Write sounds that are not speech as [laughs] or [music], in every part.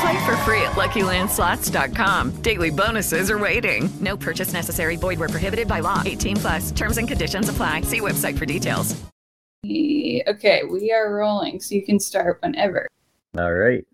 Play for free at LuckyLandSlots.com. Daily bonuses are waiting. No purchase necessary. Void where prohibited by law. 18 plus. Terms and conditions apply. See website for details. Okay, we are rolling, so you can start whenever. All right.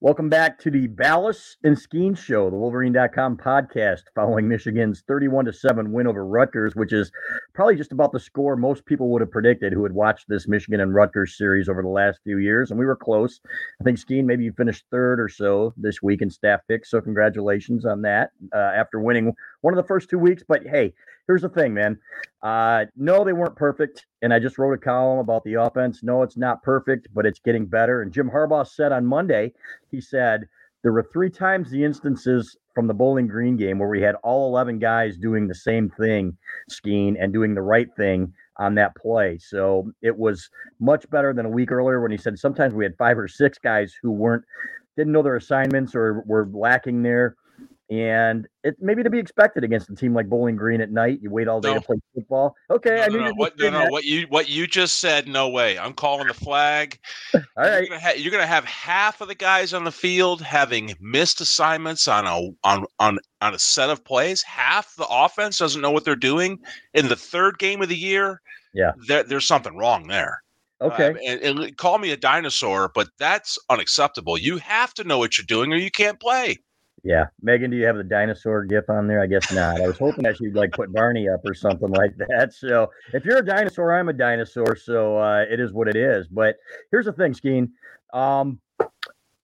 Welcome back to the Balas and Skene Show, the Wolverine.com podcast, following Michigan's 31 to 7 win over Rutgers, which is probably just about the score most people would have predicted who had watched this Michigan and Rutgers series over the last few years. And we were close. I think Skene, maybe you finished third or so this week in staff picks. So congratulations on that uh, after winning one of the first two weeks. But hey, here's the thing, man. Uh, no, they weren't perfect. And I just wrote a column about the offense. No, it's not perfect, but it's getting better. And Jim Harbaugh said on Monday, he said there were three times the instances from the Bowling Green game where we had all 11 guys doing the same thing, Skene and doing the right thing on that play. So it was much better than a week earlier when he said sometimes we had five or six guys who weren't didn't know their assignments or were lacking there and it maybe to be expected against a team like Bowling Green at night. You wait all day No. to play football. Okay, No, I no, knew no, you what, no, no, what you what you just said. No way. I'm calling the flag. [laughs] All You're right, gonna, ha- you're gonna have half of the guys on the field having missed assignments on a on on on a set of plays. Half the offense doesn't know what they're doing in the third game of the year. Yeah. there, there's something wrong there. okay, Um, and, and call me a dinosaur, but that's unacceptable. You have to know what you're doing, or you can't play. Yeah. Megan, do you have the dinosaur gif on there? I guess not. I was hoping that you'd like put Barney up or something like [laughs] that. So if you're a dinosaur, I'm a dinosaur. So uh, it is what it is. But here's the thing, Skene. Um,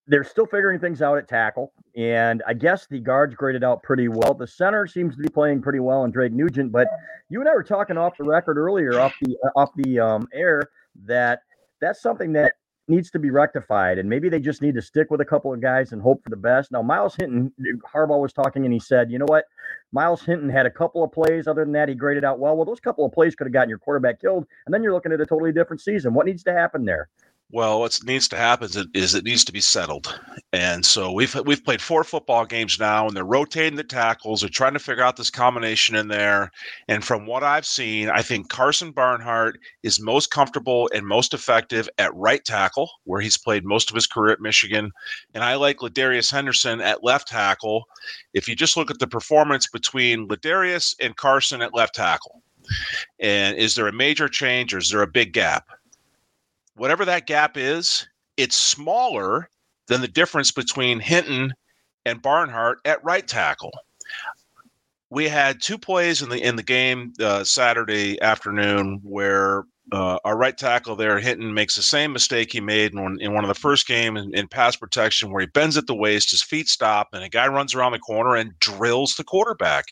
they're still figuring things out at tackle, and I guess the guards graded out pretty well. The center seems to be playing pretty well, and Drake Nugent. But you and I were talking off the record earlier, off the uh, off the um, air, that that's something that needs to be rectified, and maybe they just need to stick with a couple of guys and hope for the best. Now, Myles Hinton, Harbaugh was talking, and he said, you know what, Myles Hinton had a couple of plays. Other than that, he graded out well. Well, those couple of plays could have gotten your quarterback killed, and then you're looking at a totally different season. What needs to happen there? Well, what needs to happen is it, needs to be settled, and so we've we've played four football games now, and they're rotating the tackles. They're trying to figure out this combination in there. And from what I've seen, I think Karsen Barnhart is most comfortable and most effective at right tackle, where he's played most of his career at Michigan, and I like Ladarius Henderson at left tackle. If you just look at the performance between Ladarius and Karsen at left tackle, and is there a major change or is there a big gap? Whatever that gap is, it's smaller than the difference between Hinton and Barnhart at right tackle. We had two plays in the in the game uh, Saturday afternoon where uh, our right tackle there, Hinton, makes the same mistake he made in one, in one of the first game in, in pass protection, where he bends at the waist, his feet stop, and a guy runs around the corner and drills the quarterback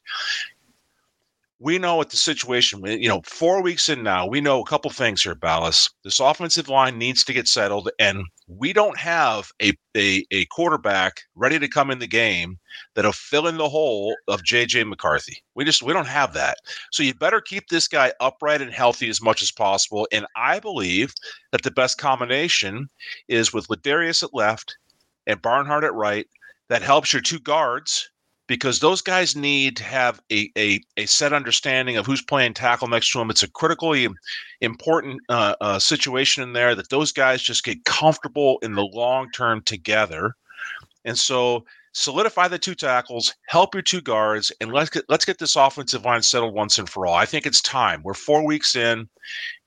we know what the situation, you know, four weeks in now, we know a couple things here, Balas. This offensive line needs to get settled, and we don't have a, a, a quarterback ready to come in the game that'll fill in the hole of JJ McCarthy. We just we don't have that. So you better keep this guy upright and healthy as much as possible. And I believe that the best combination is with Ladarius at left and Barnhart at right. That helps your two guards because those guys need to have a, a, a set understanding of who's playing tackle next to them. It's a critically important uh, uh, situation in there that those guys just get comfortable in the long term together. And so solidify the two tackles, help your two guards, and let's get let's get this offensive line settled once and for all. I think it's time. We're four weeks in,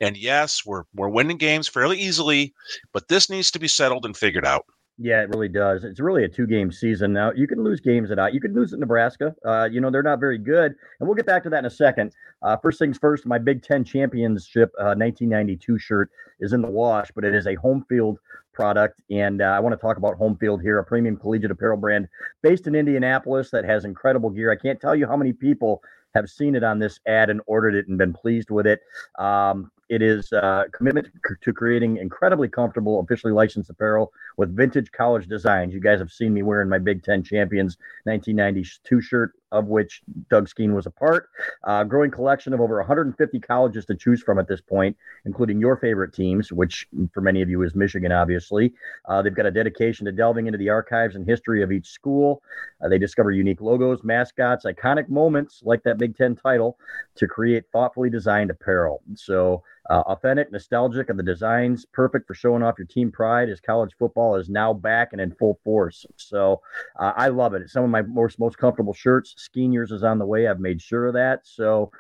and yes, we're we're winning games fairly easily, but this needs to be settled and figured out. Yeah, it really does. It's really a two game season. Now, you can lose games at You could lose at Nebraska. Uh, you know, they're not very good. And we'll get back to that in a second. Uh, first things first, my Big Ten Championship uh, 1992 shirt is in the wash, but it is a Homefield product. And uh, I want to talk about Homefield here, a premium collegiate apparel brand based in Indianapolis that has incredible gear. I can't tell you how many people have seen it on this ad and ordered it and been pleased with it. Um, it is a uh, commitment to creating incredibly comfortable, officially licensed apparel with vintage college designs. You guys have seen me wearing my Big Ten Champions 1992 shirt, of which Doug Skene was a part. Uh, growing collection of over 150 colleges to choose from at this point, including your favorite teams, which for many of you is Michigan, obviously. Uh, they've got a dedication to delving into the archives and history of each school. Uh, they discover unique logos, mascots, iconic moments like that Big Ten title to create thoughtfully designed apparel. So, uh, authentic, nostalgic, and the designs perfect for showing off your team pride as college football is now back and in full force. So uh, I love it. It's some of my most most comfortable shirts. Yours is on the way. I've made sure of that. So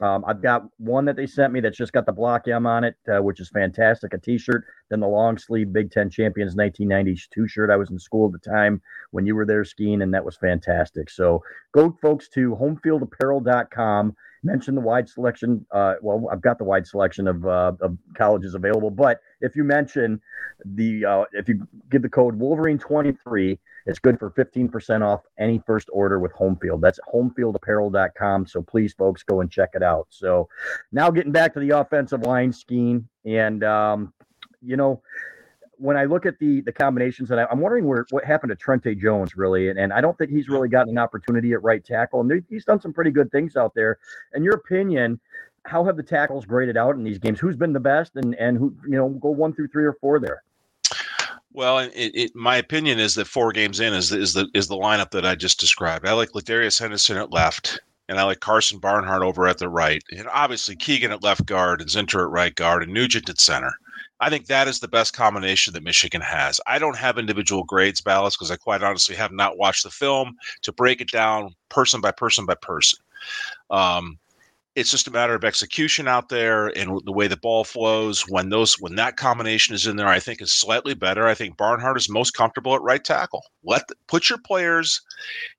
um, I've got one that they sent me that's just got the block M on it, uh, which is fantastic. A T-shirt, then the long sleeve Big Ten Champions 1992 shirt. I was in school at the time when you were there Skene, and that was fantastic. So go, folks, to homefieldapparel.com mention the wide selection. Uh, well, I've got the wide selection of, uh, of colleges available, but if you mention the, uh, if you give the code Wolverine23, it's good for 15% off any first order with Homefield. That's homefieldapparel.com. So please, folks, go and check it out. So now getting back to the offensive line scheme. And, um, you know, when I look at the the combinations, and I, am wondering where what happened to Trente Jones really, and, and I don't think he's really gotten an opportunity at right tackle, and he's done some pretty good things out there. In your opinion, how have the tackles graded out in these games? Who's been the best, and and who you know go one through three or four there? Well, it, it, my opinion is that four games in is is the is the lineup that I just described. I like Ladarius Henderson at left, and I like Karsen Barnhart over at the right, and obviously Keegan at left guard and Zinter at right guard and Nugent at center. I think that is the best combination that Michigan has. I don't have individual grades, Balas because I quite honestly have not watched the film to break it down person by person by person. Um, it's just a matter of execution out there and the way the ball flows when those when that combination is in there i think is slightly better i think barnhart is most comfortable at right tackle let put your players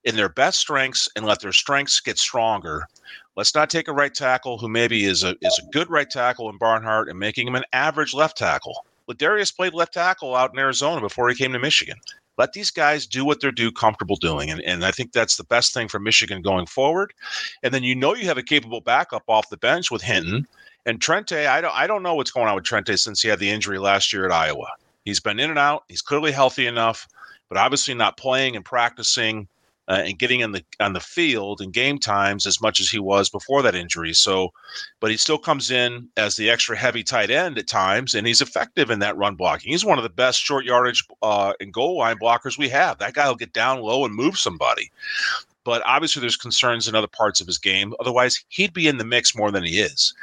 in their best strengths and let their strengths get stronger let's not take a right tackle who maybe is a is a good right tackle in barnhart and making him an average left tackle Ladarius played left tackle out in Arizona before he came to Michigan let these guys do what they're do comfortable doing. And, and I think that's the best thing for Michigan going forward. And then you know you have a capable backup off the bench with Hinton. And Trente, I don't I don't know what's going on with Trente since he had the injury last year at Iowa. He's been in and out. He's clearly healthy enough, but obviously not playing and practicing. Uh, and getting in the on the field and game times as much as he was before that injury. So, but he still comes in as the extra heavy tight end at times, and he's effective in that run blocking. He's one of the best short yardage uh, and goal line blockers we have. That guy will get down low and move somebody. But obviously, there's concerns in other parts of his game. Otherwise, he'd be in the mix more than he is.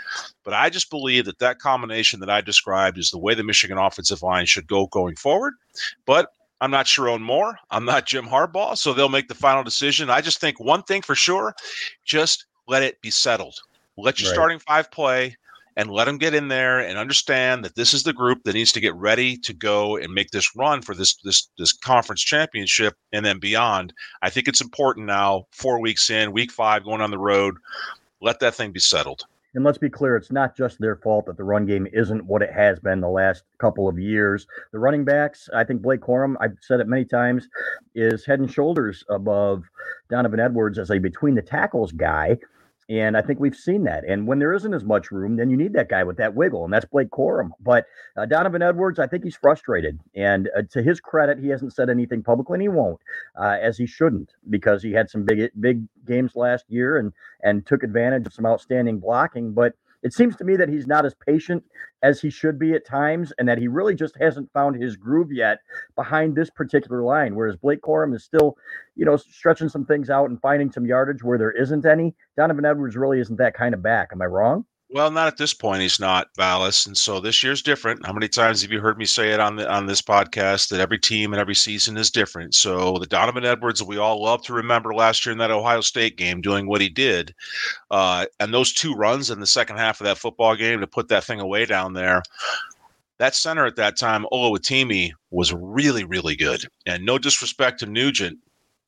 But I just believe that that combination that I described is the way the Michigan offensive line should go going forward. But I'm not Sherrone Moore. I'm not Jim Harbaugh, so they'll make the final decision. I just think one thing for sure: just let it be settled. Let your right. starting five play and let them get in there and understand that this is the group that needs to get ready to go and make this run for this this this conference championship and then beyond. I think it's important now, four weeks in, week five, going on the road. Let that thing be settled. And let's be clear, it's not just their fault that the run game isn't what it has been the last couple of years. The running backs, I think Blake Corum, I've said it many times, is head and shoulders above Donovan Edwards as a between the tackles guy. And I think we've seen that. And when there isn't as much room, then you need that guy with that wiggle, and that's Blake Corum. But uh, Donovan Edwards, I think he's frustrated. And uh, to his credit, he hasn't said anything publicly, and he won't, uh, as he shouldn't, because he had some big big games last year and and took advantage of some outstanding blocking. But it seems to me that he's not as patient as he should be at times, and that he really just hasn't found his groove yet behind this particular line. Whereas Blake Corum is still, you know, stretching some things out and finding some yardage where there isn't any. Donovan Edwards really isn't that kind of back. Am I wrong? Well, not at this point. He's not Balas, and so this year's different. How many times have you heard me say it on the on this podcast that every team and every season is different? So the Donovan Edwards that we all love to remember last year in that Ohio State game, doing what he did, uh, and those two runs in the second half of that football game to put that thing away down there. That center at that time, Oluwatimi, was really, really good. And no disrespect to Nugent,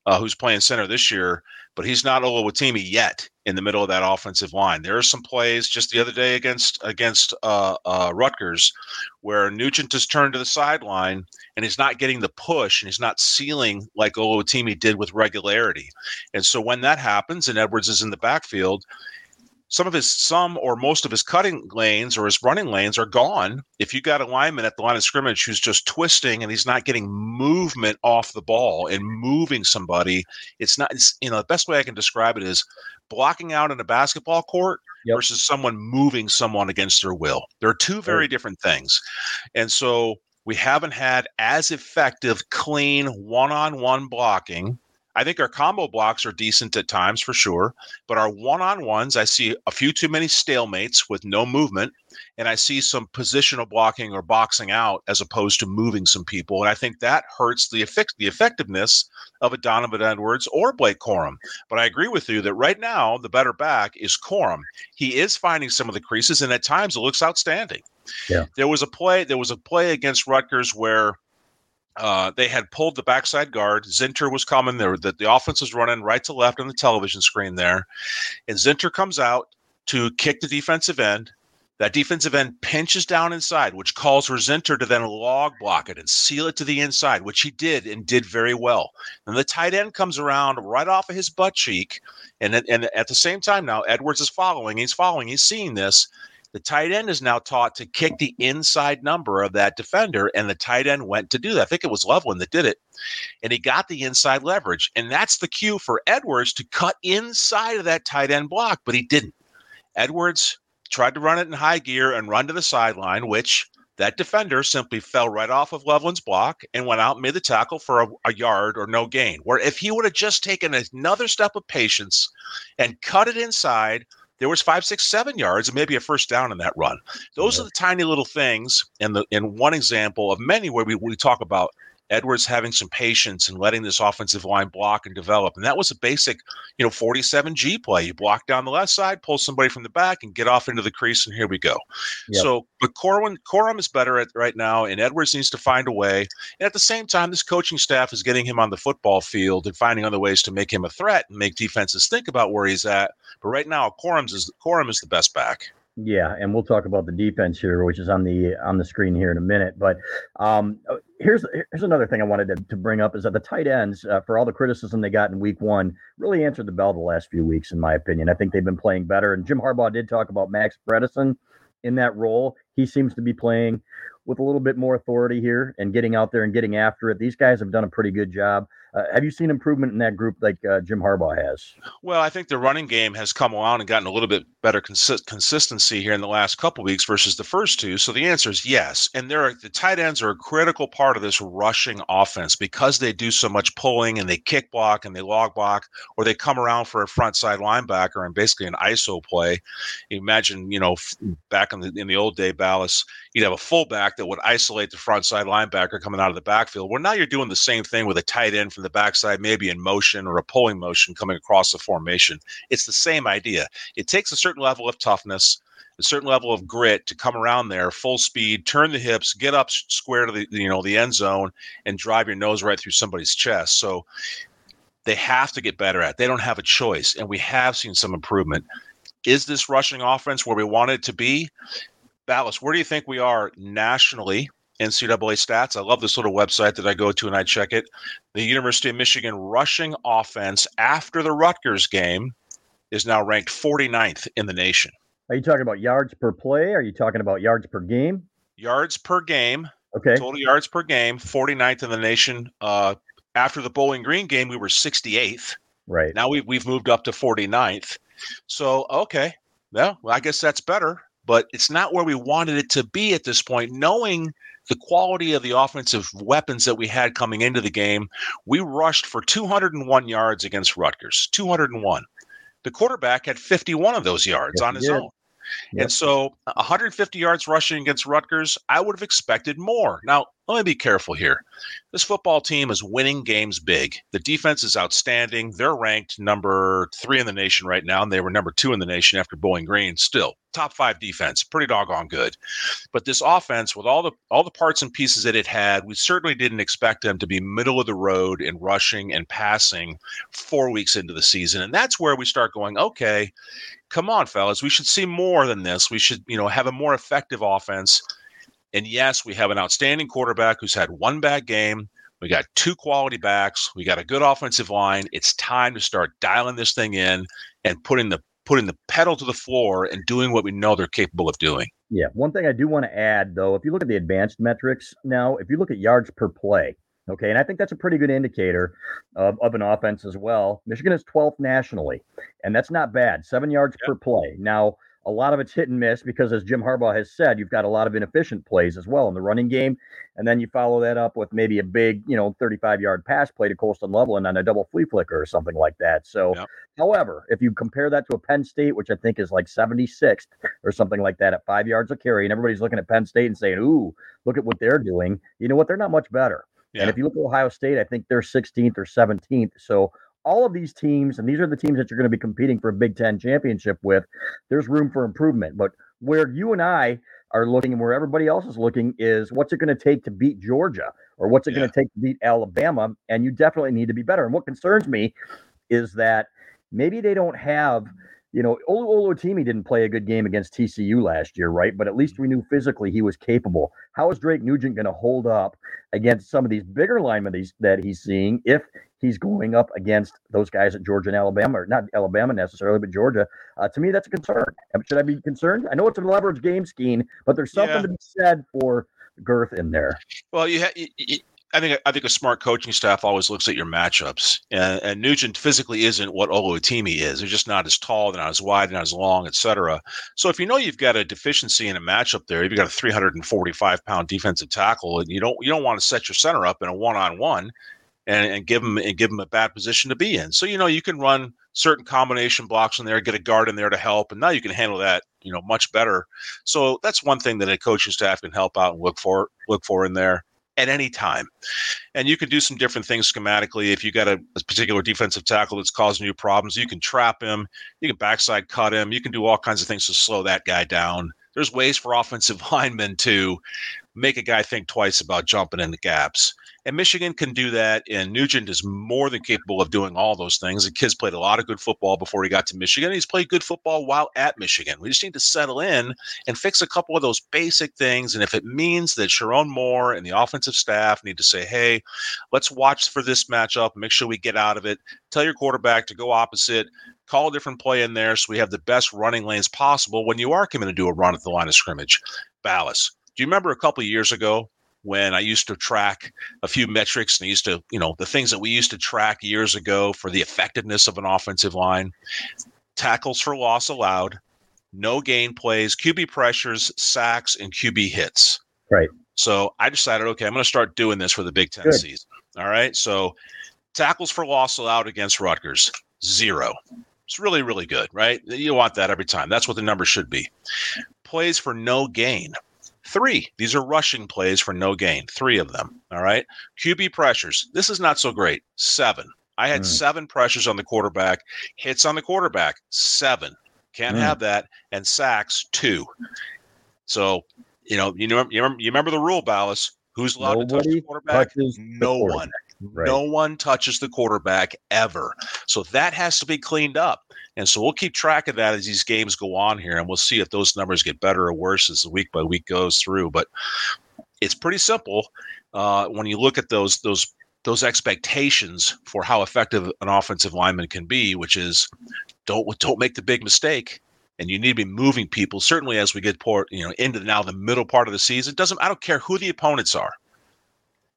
uh, who's playing center this year, but he's not Oluwatimi yet in the middle of that offensive line. There are some plays just the other day against against uh, uh, Rutgers where Nugent has turned to the sideline and he's not getting the push and he's not sealing like Oluwatimi did with regularity. And so when that happens and Edwards is in the backfield, some of his some or most of his cutting lanes or his running lanes are gone. If you got a lineman at the line of scrimmage who's just twisting and he's not getting movement off the ball and moving somebody it's not it's, you know the best way i can describe it is blocking out in a basketball court yep. versus someone moving someone against their will. There are two very different things. And so we haven't had as effective clean one-on-one blocking I think our combo blocks are decent at times for sure, but our one on ones, I see a few too many stalemates with no movement, and I see some positional blocking or boxing out as opposed to moving some people. And I think that hurts the effect the effectiveness of a Donovan Edwards or Blake Corum. But I agree with you that right now the better back is Corum. He is finding some of the creases, and at times it looks outstanding. Yeah. There was a play. There was a play against Rutgers where uh, they had pulled the backside guard. Zinter was coming there. That the offense was running right to left on the television screen there, and Zinter comes out to kick the defensive end. That defensive end pinches down inside, which calls for Zinter to then log block it and seal it to the inside, which he did and did very well. And the tight end comes around right off of his butt cheek, and and at the same time now Edwards is following. He's following. He's seeing this, the tight end is now taught to kick the inside number of that defender, and the tight end went to do that. I think it was Loveland that did it, and he got the inside leverage. And that's the cue for Edwards to cut inside of that tight end block, but he didn't. Edwards tried to run it in high gear and run to the sideline, which that defender simply fell right off of Loveland's block and went out and made the tackle for a, a, yard or no gain. Where if he would have just taken another step of patience and cut it inside, there was five, six, seven yards, and maybe a first down in that run. Those yeah. are the tiny little things. And the in one example of many where we, we talk about Edwards having some patience and letting this offensive line block and develop. And that was a basic, you know, 47 G play. You block down the left side, pull somebody from the back, and get off into the crease, and here we go. Yep. So, but Corum, Corum is better at right now, and Edwards needs to find a way. And at the same time, this coaching staff is getting him on the football field and finding other ways to make him a threat and make defenses think about where he's at. But right now, Corum's is Corum is the best back. Yeah, and we'll talk about the defense here, which is on the on the screen here in a minute. But um, here's here's another thing I wanted to, to bring up is that the tight ends, uh, for all the criticism they got in Week One, really answered the bell the last few weeks, in my opinion. I think they've been playing better. And Jim Harbaugh did talk about Max Bredeson in that role. He seems to be playing with a little bit more authority here and getting out there and getting after it. These guys have done a pretty good job. Uh, have you seen improvement in that group like uh, Jim Harbaugh has? Well, I think the running game has come along and gotten a little bit better consi- consistency here in the last couple weeks versus the first two. So the answer is yes. And there are, the tight ends are a critical part of this rushing offense because they do so much pulling and they kick block and they log block or they come around for a front side linebacker and basically an ISO play. Imagine, you know, back in the in the old day, Balas, you'd have a fullback that would isolate the front side linebacker coming out of the backfield. Well, now you're doing the same thing with a tight end from the backside, maybe in motion or a pulling motion coming across the formation. It's the same idea. It takes a certain level of toughness, a certain level of grit to come around there, full speed, turn the hips, get up square to the you know the end zone, and drive your nose right through somebody's chest. So they have to get better at. It. They don't have a choice, and we have seen some improvement. Is this rushing offense where we want it to be? Balas, where do you think we are nationally? NCAA stats. I love this little website that I go to and I check it. The University of Michigan rushing offense after the Rutgers game is now ranked 49th in the nation. Are you talking about yards per play? Are you talking about yards per game? Yards per game. Okay. Total yards per game, 49th in the nation. Uh, after the Bowling Green game, we were 68th. Right. Now we've, we've moved up to 49th. So, okay. Well, I guess that's better, but it's not where we wanted it to be at this point, knowing the quality of the offensive weapons that we had coming into the game. We rushed for 201 yards against Rutgers, 201. The quarterback had 51 of those yards Yes, on his did. Own. And so 150 yards rushing against Rutgers, I would have expected more. Now, let me be careful here. This football team is winning games big. The defense is outstanding. They're ranked number three in the nation right now, and they were number two in the nation after Bowling Green. Still, top five defense, pretty doggone good. But this offense, with all the all the parts and pieces that it had, we certainly didn't expect them to be middle of the road in rushing and passing four weeks into the season. And that's where we start going, okay, come on, fellas, we should see more than this. We should, you know, have a more effective offense. And yes, we have an outstanding quarterback who's had one bad game. We got two quality backs. We got a good offensive line. It's time to start dialing this thing in and putting the putting the pedal to the floor and doing what we know they're capable of doing. Yeah. One thing I do want to add, though, if you look at the advanced metrics now, if you look at yards per play, okay, and I think that's a pretty good indicator of, of an offense as well. Michigan is 12th nationally, and that's not bad. Seven yards per play. Now, a lot of it's hit and miss because, as Jim Harbaugh has said, you've got a lot of inefficient plays as well in the running game. And then you follow that up with maybe a big, you know, 35 yard pass play to Colston Loveland on a double flea flicker or something like that. So, however, if you compare that to a Penn State, which I think is like 76th or something like that at five yards of carry, and everybody's looking at Penn State and saying, ooh, look at what they're doing. You know what? They're not much better. And if you look at Ohio State, I think they're 16th or 17th. So all of these teams, and these are the teams that you're going to be competing for a Big Ten championship with, there's room for improvement. But where you and I are looking and where everybody else is looking is what's it going to take to beat Georgia or what's it going to take to beat Alabama? And you definitely need to be better. And what concerns me is that maybe they don't have, you know, Olu Oluwatimi didn't play a good game against TCU last year, right? But at least we knew physically he was capable. How is Drake Nugent going to hold up against some of these bigger linemen he's, that he's seeing if he's going up against those guys at Georgia and Alabama, or not Alabama necessarily, but Georgia? Uh, to me, that's a concern. Should I be concerned? I know it's a leverage game scheme, but there's something Yeah. to be said for girth in there. Well, you, ha- you I think I think a smart coaching staff always looks at your matchups, and, and Nugent physically isn't what Oluwatimi is. They're just not as tall, they're not as wide, they're not as long, etc. So if you know you've got a deficiency in a matchup there, you've got a 345 pound defensive tackle, and you don't you don't want to set your center up in a one on one, and and give him and give him a bad position to be in. So you know you can run certain combination blocks in there, get a guard in there to help, and now you can handle that you know much better. So that's one thing that a coaching staff can help out and look for look for in there at any time. And you can do some different things schematically. If you got a, a particular defensive tackle that's causing you problems, you can trap him, you can backside cut him, you can do all kinds of things to slow that guy down. There's ways for offensive [laughs] linemen to make a guy think twice about jumping in the gaps. And Michigan can do that, and Nugent is more than capable of doing all those things. The kid's played a lot of good football before he got to Michigan. He's played good football while at Michigan. We just need to settle in and fix a couple of those basic things. And if it means that Sherrone Moore and the offensive staff need to say, hey, let's watch for this matchup, make sure we get out of it, tell your quarterback to go opposite, call a different play in there so we have the best running lanes possible when you are coming to do a run at the line of scrimmage. Balas. Do you remember a couple of years ago when I used to track a few metrics and I used to, you know, the things that we used to track years ago for the effectiveness of an offensive line. Tackles for loss allowed, no gain plays, QB pressures, sacks, and QB hits. Right. So I decided, okay, I'm going to start doing this for the Big Ten Good. season. All right. So tackles for loss allowed against Rutgers, zero. It's really, really good, right? You want that every time. That's what the number should be. Plays for no gain, three. These are rushing plays for no gain, three of them. All right. QB pressures. This is not so great. Seven. I had Mm. seven pressures on the quarterback, hits on the quarterback, seven. Can't Mm. have that. And sacks, two. So, you know, you know, you remember, you remember the rule, Balas. Who's allowed to touch the quarterback? touches the no one. Right. No one touches the quarterback ever. So that has to be cleaned up. And so we'll keep track of that as these games go on here, and we'll see if those numbers get better or worse as the week by week goes through. But it's pretty simple uh, when you look at those those those expectations for how effective an offensive lineman can be, which is don't don't make the big mistake. And you need to be moving people. Certainly, as we get port, you know, into now the middle part of the season, doesn't I don't care who the opponents are.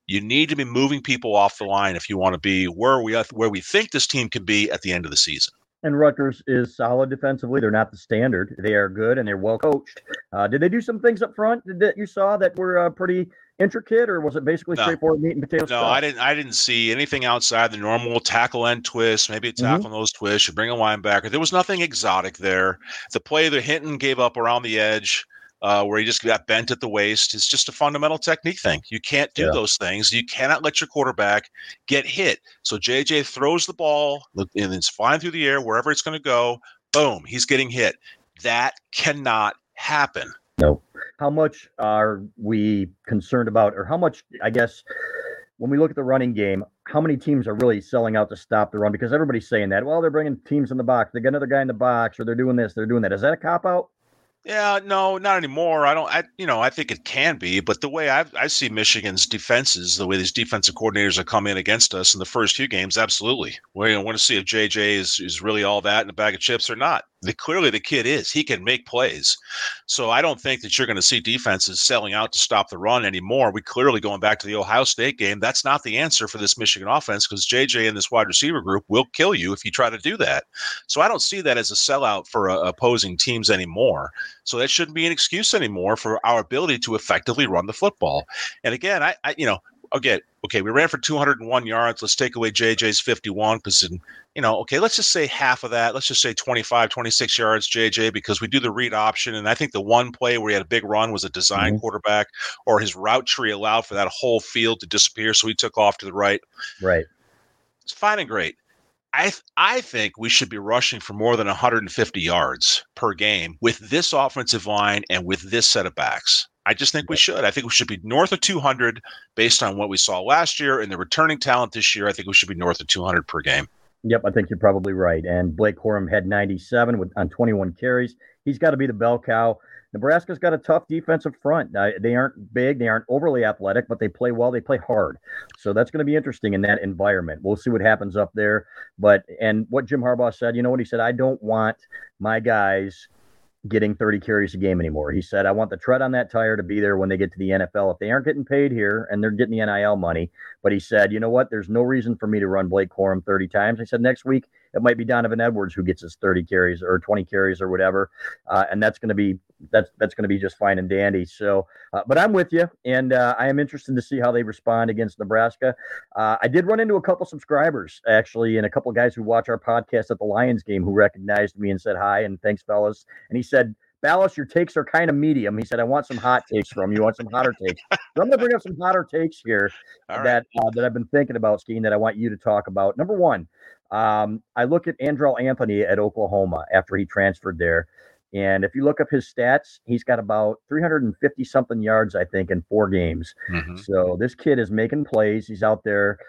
You need to be moving people off the line if you want to be where we where we think this team can be at the end of the season. And Rutgers is solid defensively. They're not the standard. They are good and they're well coached. Uh, did they do some things up front that you saw that were uh, pretty intricate, or was it basically No. straightforward meat and potatoes? No, I didn't. I didn't see anything outside the normal tackle end twist. Maybe a tackle and those twists. You bring a linebacker. There was nothing exotic there. The play that Hinton gave up around the edge, uh, where he just got bent at the waist, It's just a fundamental technique thing. You can't do Yeah. those things. You cannot let your quarterback get hit. So JJ throws the ball and it's flying through the air wherever it's going to go. Boom, he's getting hit. That cannot happen. No. How much are we concerned about, or how much, I guess, when we look at the running game, how many teams are really selling out to stop the run? Because everybody's saying that. Well, they're bringing teams in the box. They got another guy in the box, or they're doing this, they're doing that. Is that a cop out? Yeah, no, not anymore. I don't. I you know I think it can be, but the way I I see Michigan's defenses, the way these defensive coordinators have come in against us in the first few games, absolutely. We want to see if JJ is is really all that in a bag of chips or not. The, clearly, the kid is. He can make plays. So I don't think that you're going to see defenses selling out to stop the run anymore. We clearly going back to the Ohio State game. That's not the answer for this Michigan offense because JJ and this wide receiver group will kill you if you try to do that. So I don't see that as a sellout for uh, opposing teams anymore. So that shouldn't be an excuse anymore for our ability to effectively run the football. And again, I, I you know, again, okay, we ran for 201 yards. Let's take away JJ's 51 because, you know, okay, let's just say half of that. Let's just say 25, 26 yards, JJ, because we do the read option. And I think the one play where he had a big run was a design mm-hmm. quarterback, or his route tree allowed for that whole field to disappear. So he took off to the right. Right. It's fine and great. I th- I think we should be rushing for more than 150 yards per game with this offensive line and with this set of backs. I just think we should. I think we should be north of 200 based on what we saw last year and the returning talent this year. I think we should be north of 200 per game. Yep, I think you're probably right. And Blake Corum had 97 with on 21 carries. He's got to be the bell cow. Nebraska's got a tough defensive front. Uh, they aren't big, they aren't overly athletic, but they play well. They play hard, so that's going to be interesting in that environment. We'll see what happens up there. But and what Jim Harbaugh said, you know what he said? I don't want my guys getting 30 carries a game anymore. He said, I want the tread on that tire to be there when they get to the NFL. If they aren't getting paid here and they're getting the NIL money, but he said, you know what? There's no reason for me to run Blake Corum 30 times. He said, next week it might be Donovan Edwards who gets his 30 carries or 20 carries or whatever. Uh, and that's going to be, that's, that's going to be just fine and dandy. So, uh, but I'm with you. And uh, I am interested to see how they respond against Nebraska. Uh, I did run into a couple subscribers actually, and a couple guys who watch our podcast at the Lions game who recognized me and said hi and thanks, fellas. And he said, Balas, your takes are kind of medium. He said, I want some hot takes from you. I want some hotter takes. So I'm going to bring up some hotter takes here right. that uh, that I've been thinking about, Skene, that I want you to talk about. Number one, um, I look at Andrel Anthony at Oklahoma after he transferred there. And if you look up his stats, he's got about 350 something yards, I think, in four games. Mhm. So this kid is making plays. He's out there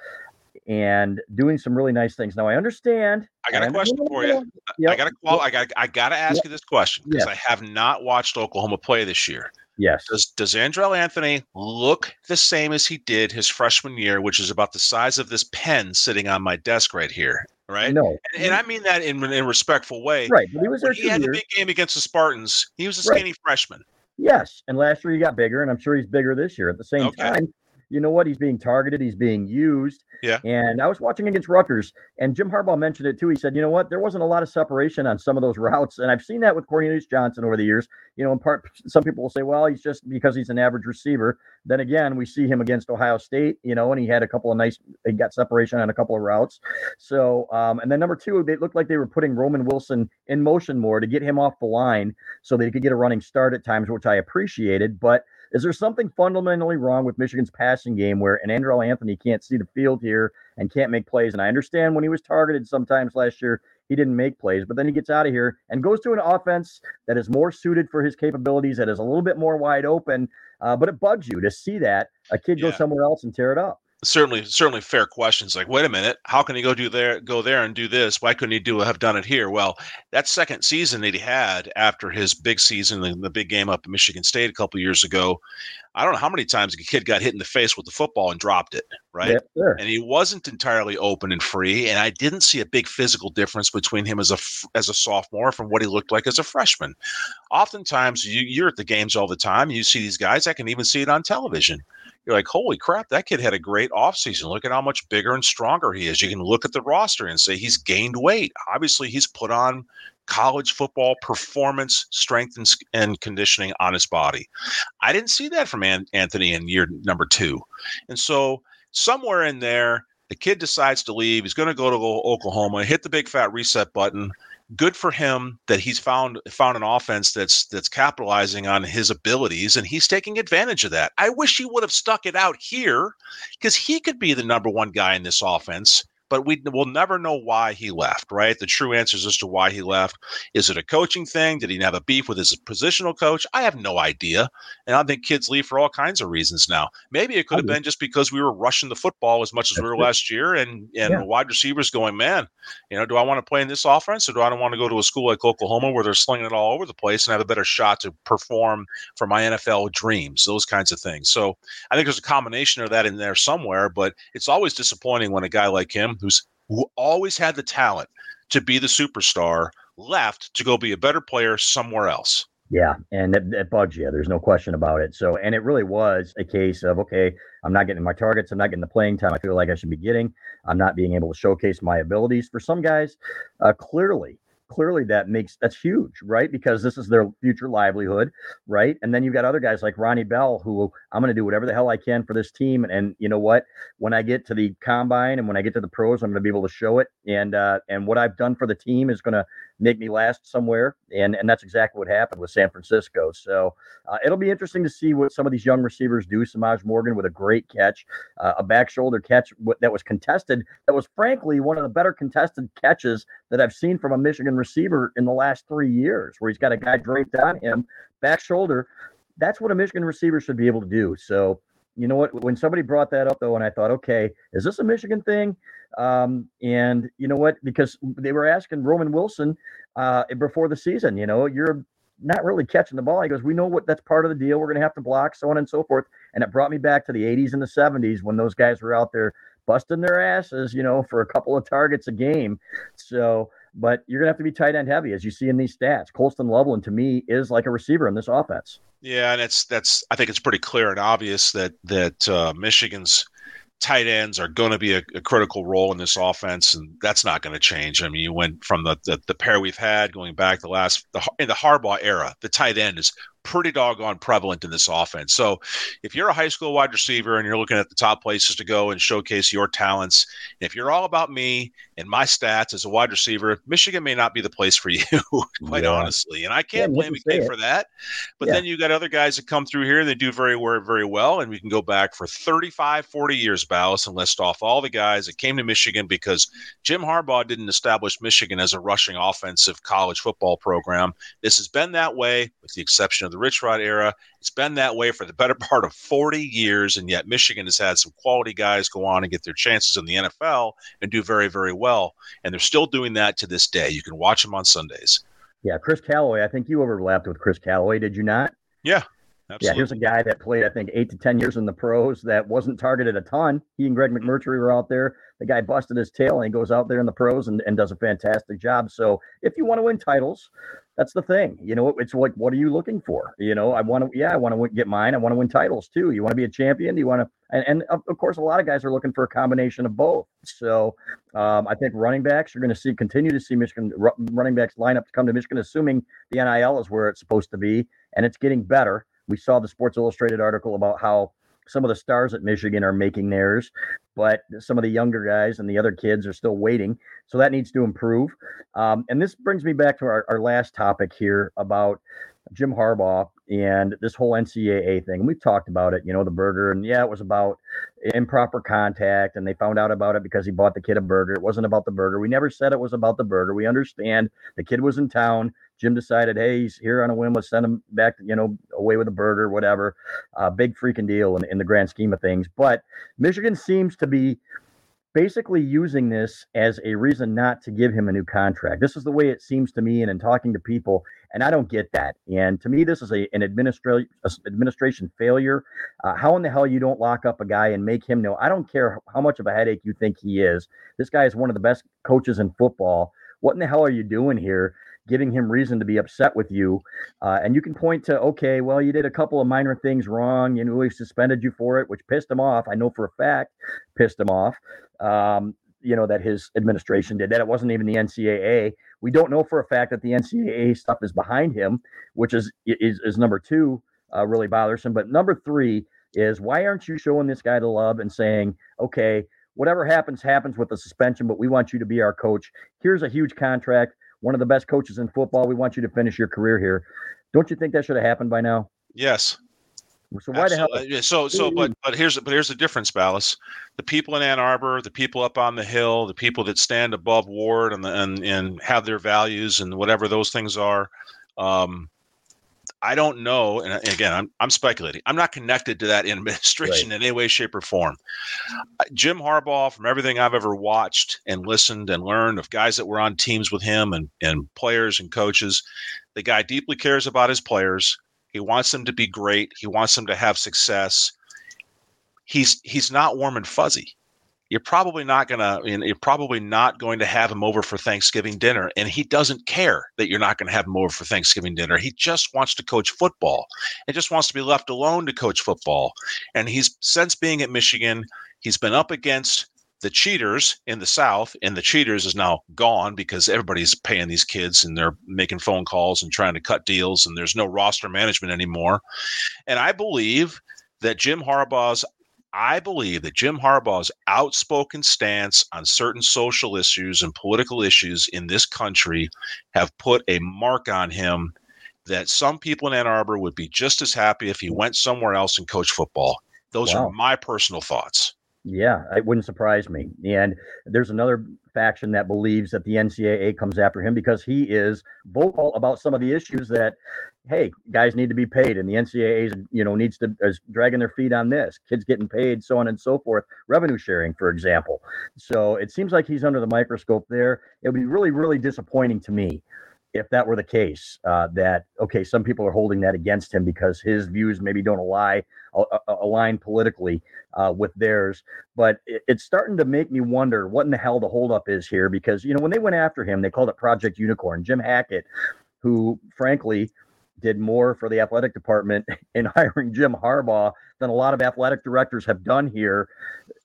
and doing some really nice things. Now I understand. I got a question for you. I got to qual- I got I got to ask Yep. you this question because Yes. I have not watched Oklahoma play this year. Yes. Does does Andrel Anthony look the same as he did his freshman year, which is about the size of this pen sitting on my desk right here? Right. No. And, and I mean that in in a respectful way. Right. But he was there he had the years. big game against the Spartans, he was a Right. skinny freshman. Yes, and last year he got bigger, and I'm sure he's bigger this year. At the same Okay. time, you know what? He's being targeted. He's being used. Yeah. And I was watching against Rutgers, and Jim Harbaugh mentioned it too. He said, you know what? There wasn't a lot of separation on some of those [laughs] routes, and I've seen that with Cornelius Johnson over the years. You know, in part, [laughs] some people will say, well, he's just because he's an average receiver. Then again, we see him against Ohio State, you know, and he had a couple of nice, he got separation on a couple of routes. So, um, and then number two, they looked like they were putting Roman Wilson in motion more to get him off the line so they could get a running start at times, which I appreciated. But is there something fundamentally wrong with Michigan's passing game where an Andrel Anthony can't see the field here and can't make plays? And I understand when he was targeted sometimes last year, he didn't make plays, but then he gets out of here and goes to an offense that is more suited for his capabilities, that is a little bit more wide open. Uh, but it bugs you to see that a kid go somewhere else and tear it up. Certainly certainly fair questions like wait a minute how can he go do there go there and do this? Why couldn't he do have done it here? Well that second season that he had after his big season the, the big game up at michigan state a couple years ago i don't know how many times a kid got hit in the face with the football and dropped it right? Yeah, sure. and he wasn't entirely open and free and i didn't see a big physical difference between him as a as a sophomore from what he looked like as a freshman. Oftentimes you, you're at the games all the time you see these guys i can even see it on television you're like, holy crap, that kid had a great offseason. Look at how much bigger and stronger he is. You can look at the roster and say he's gained weight. Obviously, he's put on college football performance, strength, and, and conditioning on his body. I didn't see that from An- Anthony in year number two. And so, somewhere in there, the kid decides to leave. He's going to go to Oklahoma, hit the big fat reset button. Good for him that he's found found an offense that's that's capitalizing on his abilities and he's taking advantage of that. I wish he would have stuck it out here because he could be the number one guy in this offense, but we will never know why he left, right? The true answers as to why he left. Is it a coaching thing? Did he have a beef with his positional coach? I have no idea. And I think kids leave for all kinds of reasons now. Maybe it could have been just because we were rushing the football as much as we were last year and, and Yeah. wide receivers going, man, you know, do I want to play in this offense or do I want to go to a school like Oklahoma where they're slinging it all over the place and have a better shot to perform for my NFL dreams, those kinds of things. So I think there's a combination of that in there somewhere, but it's always disappointing when a guy like him, who's who always had the talent to be the superstar, left to go be a better player somewhere else. Yeah, and it, it bugs you. There's no question about it. So, and it really was a case of okay, I'm not getting my targets. I'm not getting the playing time I feel like I should be getting. I'm not being able to showcase my abilities. For some guys, uh, clearly, clearly that makes that's huge, right? Because this is their future livelihood, right? And then you've got other guys like Ronnie Bell, who I'm going to do whatever the hell I can for this team. And, and you know what? When I get to the combine and when I get to the pros, I'm going to be able to show it. And uh, and what I've done for the team is going to make me last somewhere. And and that's exactly what happened with San Francisco. So uh, it'll be interesting to see what some of these young receivers do. Semaj Morgan with a great catch, uh, a back shoulder catch that was contested. That was frankly one of the better contested catches that I've seen from a Michigan receiver in the last three years, where he's got a guy draped on him, back shoulder. That's what a Michigan receiver should be able to do. So you know what? When somebody brought that up though, and I thought, okay, is this a Michigan thing? Um, and you know what? Because they were asking Roman Wilson uh, before the season, you know, you're not really catching the ball. He goes, we know what that's part of the deal. We're going to have to block, so on and so forth. And it brought me back to the 80s and the 70s when those guys were out there busting their asses, you know, for a couple of targets a game. So, but you're going to have to be tight end heavy, as you see in these stats. Colston Loveland, to me, is like a receiver in this offense. Yeah, and it's that's I think it's pretty clear and obvious that that uh, Michigan's tight ends are going to be a, a critical role in this offense, and that's not going to change. I mean, you went from the, the the pair we've had going back the last the, in the Harbaugh era. The tight end is pretty doggone prevalent in this offense. So, if you're a high school wide receiver and you're looking at the top places to go and showcase your talents, if you're all about me and my stats as a wide receiver, Michigan may not be the place for [laughs] you, quite Yeah. honestly. And I can't Yeah, blame you a say kid it. for that. But Yeah. then you got other guys that come through here and they do very very very well and we can go back for 35 40 years Balas and list off all the guys that came to Michigan because Jim Harbaugh didn't establish Michigan as a rushing offensive college football program this has been that way with the exception of the Rich Rod era it's been that way for the better [laughs] part of 40 years and yet Michigan has had some quality guys go on and get their chances in the NFL and do very very well and they're still doing that to this day you can watch them on Sundays Yeah, Chris Calloway. I think you overlapped with Chris Calloway, did you not? Yeah. Absolutely. Yeah, here's a guy that played, I think, eight to 10 years in the pros that wasn't targeted a ton. He and Greg McMurtry were out there. The guy busted his tail and he goes out there in the pros and, and does a fantastic job. So if you want to win titles, that's the thing. You know, it's like, what are you looking for? You know, I want to, yeah, I want to get mine. I want to win titles too. You want to be a champion? Do you want to, and, and of, of course, a lot of guys are looking for a combination of both. So um, I think running backs, you're going to see, continue to see Michigan running backs line up to come to Michigan, assuming the NIL is where it's supposed to be, and it's getting better. We saw the Sports Illustrated article about how some of the stars at Michigan are making theirs, but some of the younger guys and the other kids are still waiting. So that needs to improve. Um, and this brings me back to our, our last topic here about Jim Harbaugh and this whole NCAA thing. We've talked about it, you know, the burger, and yeah, it was about improper contact, and they found out about it because he bought the kid a burger. It wasn't about the burger. We never said it was about the burger. We understand the kid was in town. Jim decided, hey, he's here on a whim. Let's send him back, you know, away with a burger, whatever. Uh, big freaking deal in, in the grand scheme of things. But Michigan seems to be basically using this as a reason not to give him a new contract. This is the way it seems to me, and in talking to people, and I don't get that. And to me, this is a an administration administration failure. Uh, how in the hell you don't lock up a guy and make him know? I don't care how much of a headache you think he is. This guy is one of the best coaches in football. What in the hell are you doing here? Giving him reason to be upset with you. Uh, and you can point to, okay, well, you did a couple of minor things wrong. You know, we suspended you for it, which pissed him off. I know for a fact, pissed him off. Um, you know that his administration did that. It wasn't even the NCAA. We don't know for a fact that the NCAA stuff is behind him, which is is, is number two, uh, really bothersome. But number three is why aren't you showing this guy the love and saying, okay, whatever happens happens with the suspension, but we want you to be our coach. Here's a huge contract one of the best coaches in football. We want you to finish your career here. Don't you think that should have happened by now? Yes. So why the hell? So so but but here's but here's the difference, Balas. The people in Ann Arbor, the people up on the hill, the people that stand above Warde and the, and and have their values and whatever those things are. Um, I don't know, and again, I'm I'm speculating. I'm not connected to that [laughs] administration right. in any way, shape, or form. Jim Harbaugh, from everything I've ever watched and listened and learned of guys that were on teams with him and and players and coaches, the guy deeply cares about his players. He wants them to be great. He wants them to have success. He's he's not warm and fuzzy you're probably not gonna you're probably not going to have him over for Thanksgiving dinner, and he doesn't care that you're not going to have him over for Thanksgiving dinner. He just wants to coach football, and just wants to be left alone to coach football. And he's since being at Michigan, he's been up against the cheaters in the South, and the cheaters is now gone because everybody's paying these kids and they're making phone calls and trying to cut deals, and there's no roster management anymore. And I believe that Jim Harbaugh's I believe that Jim Harbaugh's outspoken stance on certain social issues and political issues in this country have put a mark on him that some people in Ann Arbor would be just as happy if he went somewhere else and coached football. Those wow. are my personal thoughts. Yeah, it wouldn't surprise me. And there's another faction that believes that the NCAA comes after him because he is vocal about some of the issues that, hey, guys need to be paid, and the NCAA, you know, needs to is dragging their feet on this. Kids getting paid, so on and so forth. Revenue sharing, for example. So it seems like he's under the microscope there. It would be really, really disappointing to me if that were the case, uh, that okay, some people are holding that against him because his views maybe don't align align politically uh, with theirs. But it, it's starting to make me wonder what in the hell the holdup is here because you know when they went after him, they called it Project Unicorn. Jim Hackett, who frankly did more for the athletic department [laughs] in hiring Jim Harbaugh than a lot of athletic directors have done here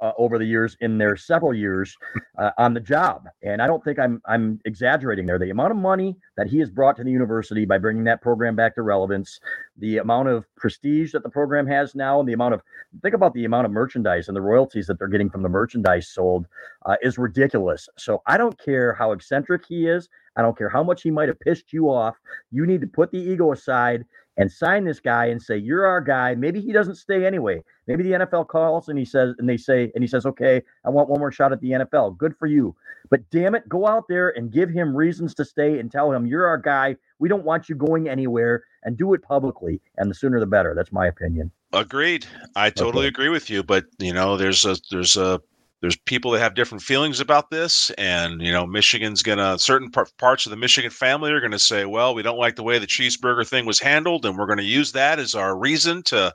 uh, over the years in their several years uh, on the job. And I don't think I'm I'm exaggerating there. The amount of money that he has brought to the university by bringing that program back to relevance, the amount of prestige that the program has now, and the amount of think about the amount of merchandise and the royalties that they're getting from the merchandise sold uh, is ridiculous. So I don't care how eccentric he is. I don't care how much he might have pissed you off. You need to put the ego aside and sign this guy and say you're our guy. Maybe he doesn't stay anyway. Maybe the NFL calls and he says and they say and he says, "Okay, I want one more shot at the NFL." Good for you. But damn it, go out there and give him reasons to stay and tell him you're our guy. We don't want you going anywhere and do it publicly. And the sooner the better. That's my opinion. Agreed. I totally okay. agree with you, but you know, there's a there's a there's people that have different feelings about this and you know michigan's gonna certain par- parts of the michigan family are gonna say well we don't like the way the cheeseburger thing was handled and we're gonna use that as our reason to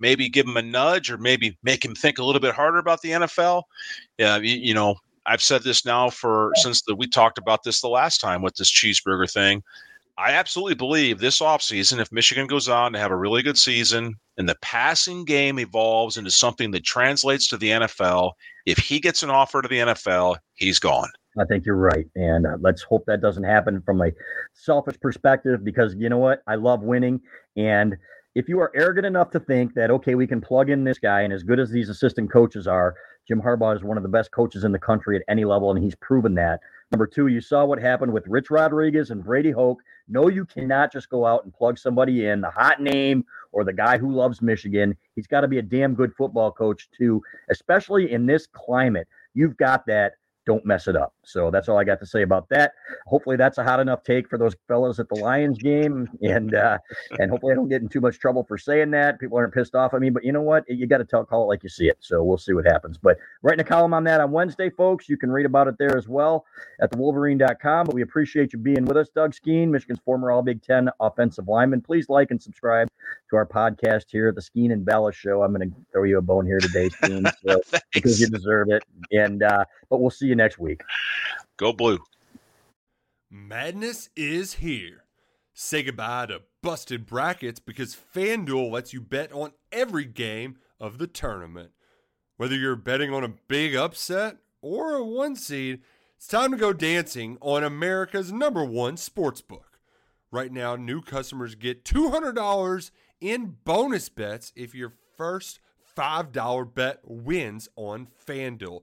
maybe give him a nudge or maybe make him think a little bit harder about the nfl yeah you, you know i've said this now for since the, we talked about this the last time with this cheeseburger thing I absolutely believe this offseason, if Michigan goes on to have a really good season and the passing game evolves into something that translates to the NFL, if he gets an offer to the NFL, he's gone. I think you're right. And uh, let's hope that doesn't happen from a selfish perspective because you know what? I love winning. And if you are arrogant enough to think that, okay, we can plug in this guy, and as good as these assistant coaches are, Jim Harbaugh is one of the best coaches in the country at any level, and he's proven that. Number two, you saw what happened with Rich Rodriguez and Brady Hoke. No, you cannot just go out and plug somebody in, the hot name or the guy who loves Michigan. He's got to be a damn good football coach, too, especially in this climate. You've got that don't mess it up. So that's all I got to say about that. Hopefully that's a hot enough take for those fellas at the Lions game, [laughs] and uh, and hopefully I don't get in too much trouble for saying that. People aren't pissed off at me, but you know what? You got to tell call it like you see it. So we'll see what happens. But writing a column on that on Wednesday, folks. You can read about it there as well at thewolverine.com. But we appreciate you being with us, Doug Skene, Michigan's former All Big Ten offensive lineman. Please like and subscribe to our podcast here at the Skene and Balas Show. I'm going to throw you a bone here today, Skene, [laughs] so, because you deserve it. And uh, but we'll see you next week. Go blue. Madness is here. Say goodbye to busted brackets because FanDuel lets you bet on every game of the tournament. Whether you're betting on a big upset or a one seed, it's time to go dancing on America's number one sportsbook. Right now, new customers get $200 in bonus bets if your first $5 bet wins on FanDuel.